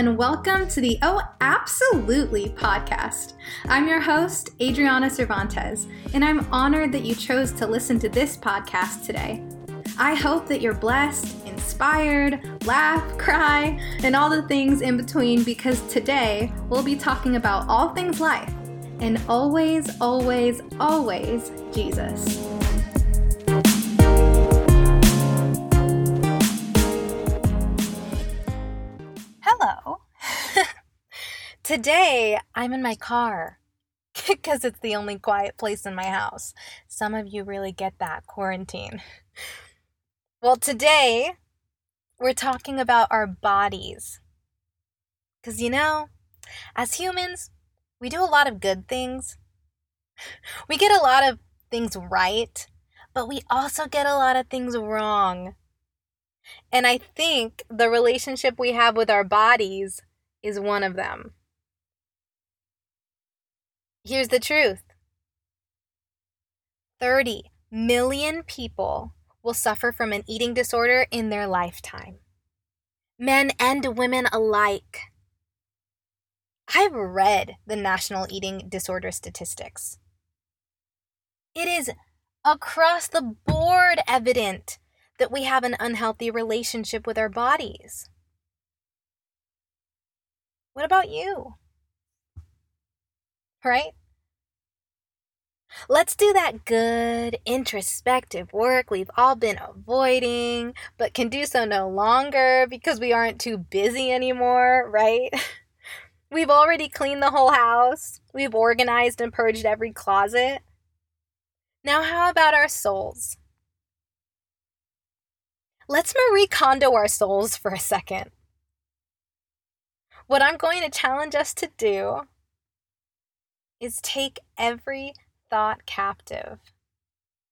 and welcome to the Oh Absolutely podcast. I'm your host, Adriana Cervantes, and I'm honored that you chose to listen to this podcast today. I hope that you're blessed, inspired, laugh, cry, and all the things in between because today we'll be talking about all things life and always, always, always Jesus. Today I'm in my car because it's the only quiet place in my house. Some of you really get that quarantine. Well, today we're talking about our bodies. Because, you know, as humans, we do a lot of good things. We get a lot of things right, but we also get a lot of things wrong. And I think the relationship we have with our bodies is one of them. Here's the truth 30 million people will suffer from an eating disorder in their lifetime. Men and women alike. I've read the national eating disorder statistics. It is across the board evident that we have an unhealthy relationship with our bodies. What about you? Right? Let's do that good, introspective work we've all been avoiding, but can do so no longer because we aren't too busy anymore, right? We've already cleaned the whole house, we've organized and purged every closet. Now, how about our souls? Let's Marie Kondo our souls for a second. What I'm going to challenge us to do is take every thought captive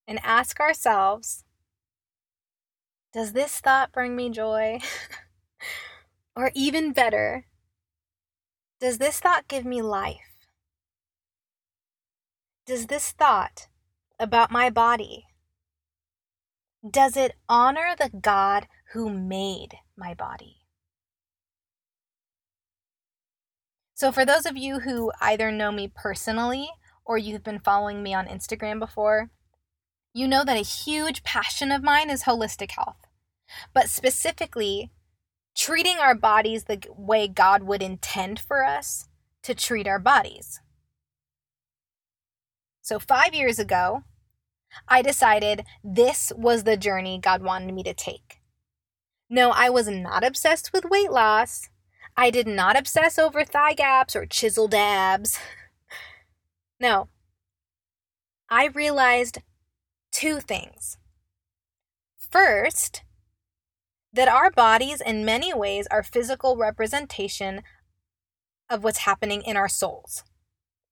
and ask ourselves Does this thought bring me joy? or even better, does this thought give me life? Does this thought about my body does it honor the God who made my body? So, for those of you who either know me personally or you've been following me on Instagram before, you know that a huge passion of mine is holistic health, but specifically treating our bodies the way God would intend for us to treat our bodies. So, five years ago, I decided this was the journey God wanted me to take. No, I was not obsessed with weight loss. I did not obsess over thigh gaps or chiseled abs. No. I realized two things. First, that our bodies, in many ways, are physical representation of what's happening in our souls.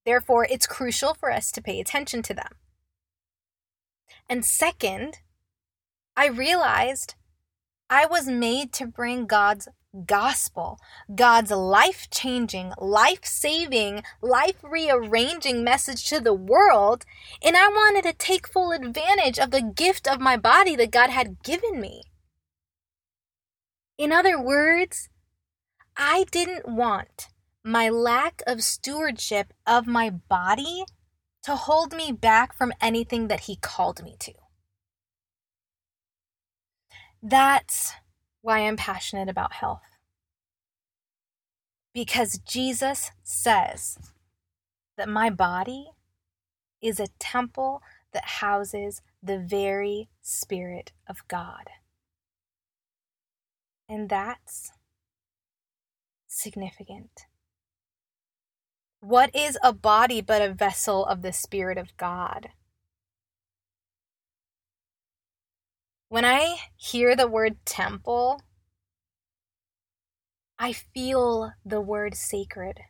Therefore, it's crucial for us to pay attention to them. And second, I realized I was made to bring God's gospel, God's life changing, life saving, life rearranging message to the world. And I wanted to take full advantage of the gift of my body that God had given me. In other words, I didn't want my lack of stewardship of my body to hold me back from anything that He called me to. That's why I'm passionate about health. Because Jesus says that my body is a temple that houses the very Spirit of God. And that's significant. What is a body but a vessel of the Spirit of God? When I hear the word temple, I feel the word sacred.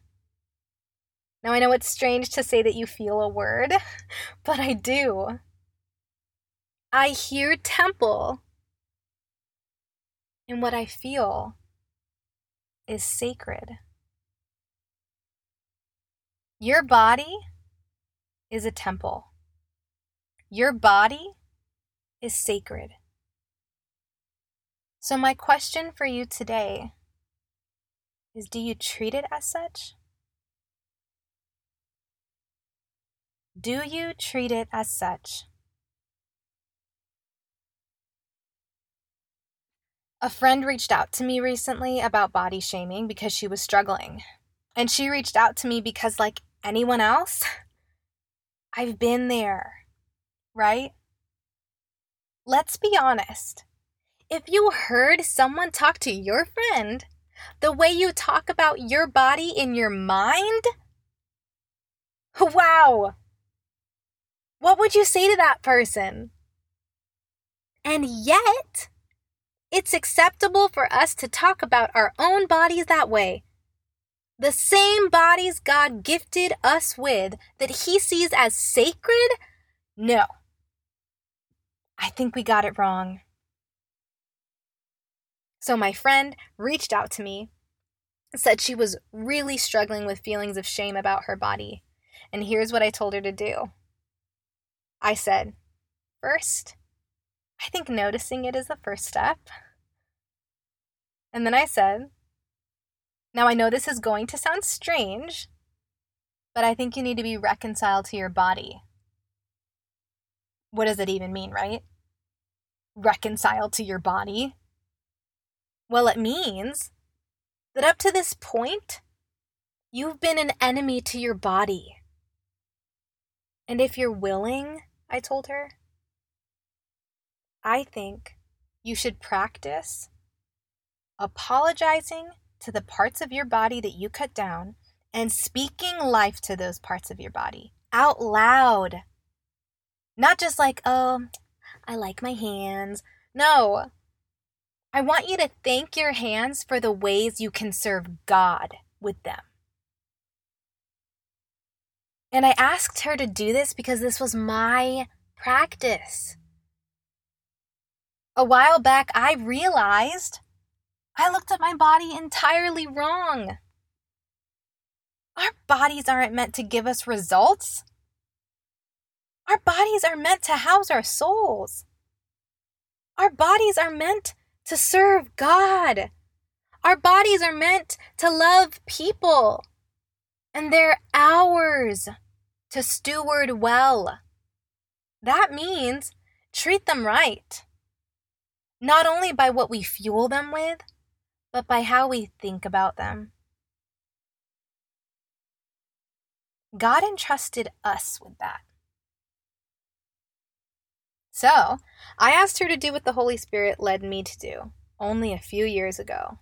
Now, I know it's strange to say that you feel a word, but I do. I hear temple, and what I feel is sacred. Your body is a temple. Your body is sacred. So, my question for you today is do you treat it as such? Do you treat it as such? A friend reached out to me recently about body shaming because she was struggling. And she reached out to me because, like anyone else, I've been there, right? Let's be honest. If you heard someone talk to your friend the way you talk about your body in your mind, wow, what would you say to that person? And yet, it's acceptable for us to talk about our own bodies that way. The same bodies God gifted us with that He sees as sacred? No. I think we got it wrong. So, my friend reached out to me, said she was really struggling with feelings of shame about her body. And here's what I told her to do I said, First, I think noticing it is the first step. And then I said, Now I know this is going to sound strange, but I think you need to be reconciled to your body. What does it even mean, right? Reconciled to your body? Well, it means that up to this point, you've been an enemy to your body. And if you're willing, I told her, I think you should practice apologizing to the parts of your body that you cut down and speaking life to those parts of your body out loud. Not just like, oh, I like my hands. No. I want you to thank your hands for the ways you can serve God with them. And I asked her to do this because this was my practice. A while back, I realized I looked at my body entirely wrong. Our bodies aren't meant to give us results. Our bodies are meant to house our souls. Our bodies are meant to serve God. Our bodies are meant to love people. And they're ours to steward well. That means treat them right. Not only by what we fuel them with, but by how we think about them. God entrusted us with that. So, I asked her to do what the Holy Spirit led me to do only a few years ago.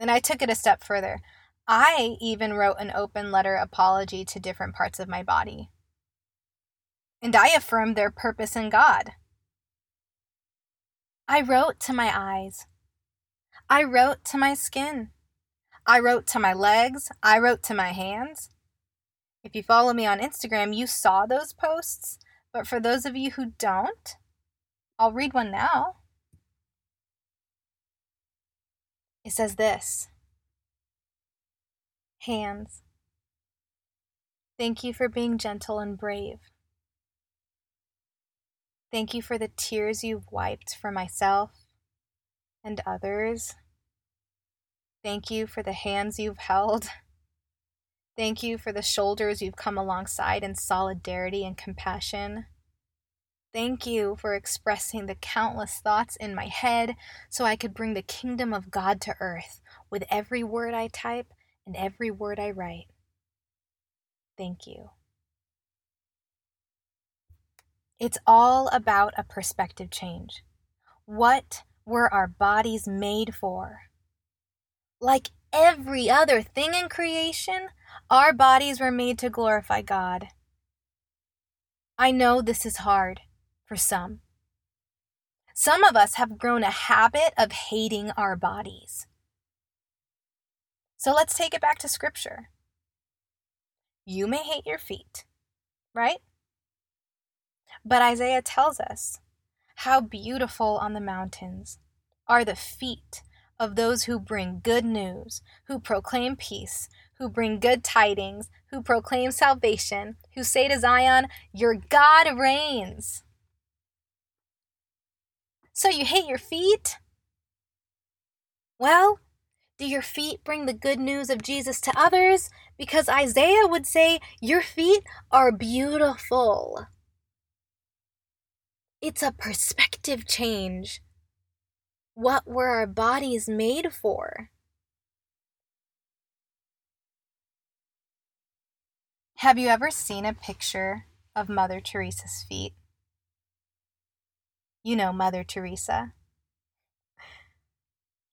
And I took it a step further. I even wrote an open letter apology to different parts of my body. And I affirmed their purpose in God. I wrote to my eyes, I wrote to my skin. I wrote to my legs. I wrote to my hands. If you follow me on Instagram, you saw those posts. But for those of you who don't, I'll read one now. It says this Hands. Thank you for being gentle and brave. Thank you for the tears you've wiped for myself and others. Thank you for the hands you've held. Thank you for the shoulders you've come alongside in solidarity and compassion. Thank you for expressing the countless thoughts in my head so I could bring the kingdom of God to earth with every word I type and every word I write. Thank you. It's all about a perspective change. What were our bodies made for? Like every other thing in creation, our bodies were made to glorify God. I know this is hard for some. Some of us have grown a habit of hating our bodies. So let's take it back to Scripture. You may hate your feet, right? But Isaiah tells us how beautiful on the mountains are the feet of those who bring good news, who proclaim peace, who bring good tidings, who proclaim salvation, who say to Zion, Your God reigns. So you hate your feet? Well, Do your feet bring the good news of Jesus to others? Because Isaiah would say, Your feet are beautiful. It's a perspective change. What were our bodies made for? Have you ever seen a picture of Mother Teresa's feet? You know Mother Teresa.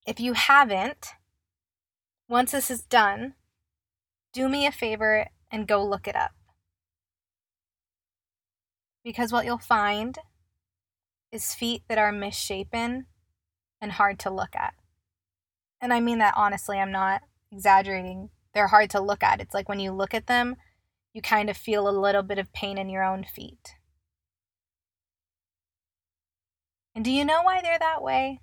If you haven't, once this is done, do me a favor and go look it up. Because what you'll find is feet that are misshapen and hard to look at. And I mean that honestly, I'm not exaggerating. They're hard to look at. It's like when you look at them, you kind of feel a little bit of pain in your own feet. And do you know why they're that way?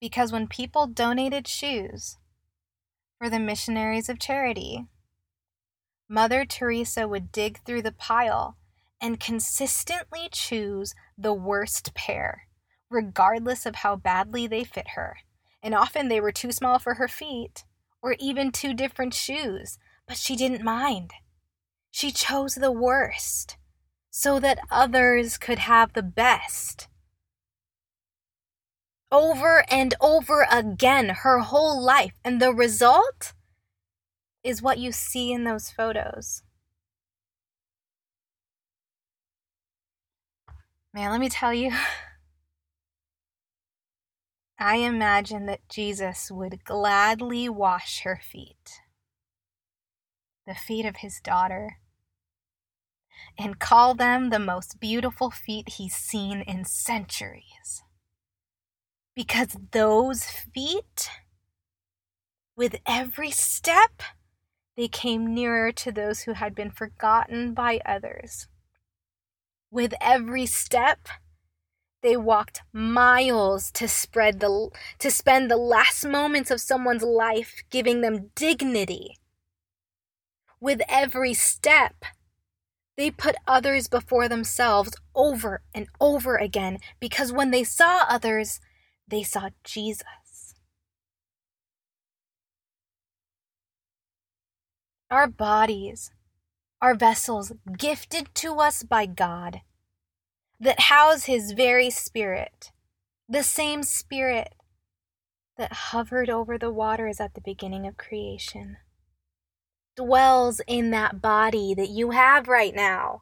Because when people donated shoes for the missionaries of charity, Mother Teresa would dig through the pile and consistently choose the worst pair, regardless of how badly they fit her. And often they were too small for her feet, or even two different shoes, but she didn't mind. She chose the worst so that others could have the best. Over and over again, her whole life. And the result is what you see in those photos. Man, let me tell you. I imagine that Jesus would gladly wash her feet, the feet of his daughter, and call them the most beautiful feet he's seen in centuries. Because those feet, with every step, they came nearer to those who had been forgotten by others. With every step, they walked miles to spread the to spend the last moments of someone's life giving them dignity. With every step, they put others before themselves over and over again because when they saw others, they saw Jesus. Our bodies, our vessels gifted to us by God that house his very spirit, the same spirit that hovered over the waters at the beginning of creation, dwells in that body that you have right now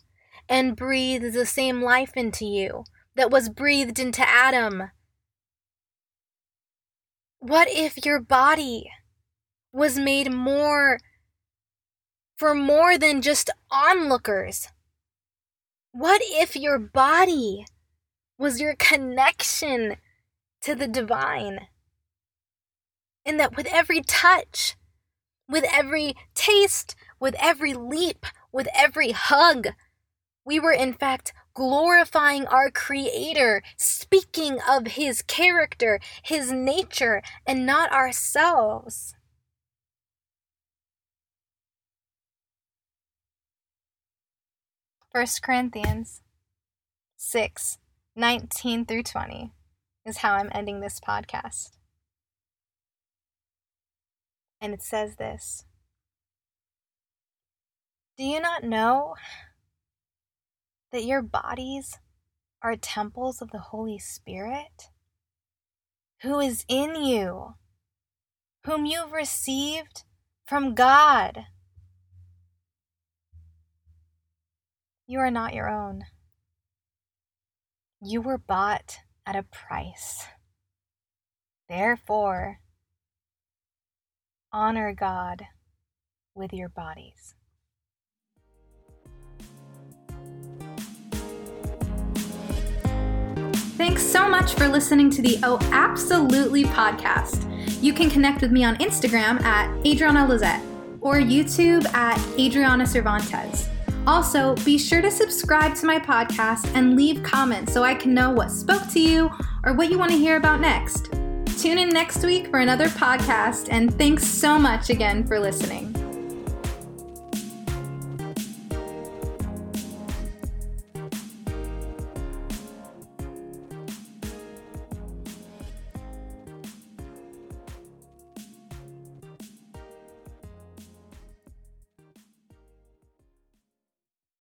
and breathes the same life into you that was breathed into Adam. What if your body was made more for more than just onlookers? What if your body was your connection to the divine? And that with every touch, with every taste, with every leap, with every hug, we were in fact glorifying our Creator, speaking of His character, His nature, and not ourselves. 1 Corinthians 6 19 through 20 is how I'm ending this podcast. And it says this Do you not know that your bodies are temples of the Holy Spirit, who is in you, whom you've received from God? You are not your own. You were bought at a price. Therefore, honor God with your bodies. Thanks so much for listening to the Oh Absolutely podcast. You can connect with me on Instagram at Adriana Lizette or YouTube at Adriana Cervantes. Also, be sure to subscribe to my podcast and leave comments so I can know what spoke to you or what you want to hear about next. Tune in next week for another podcast, and thanks so much again for listening.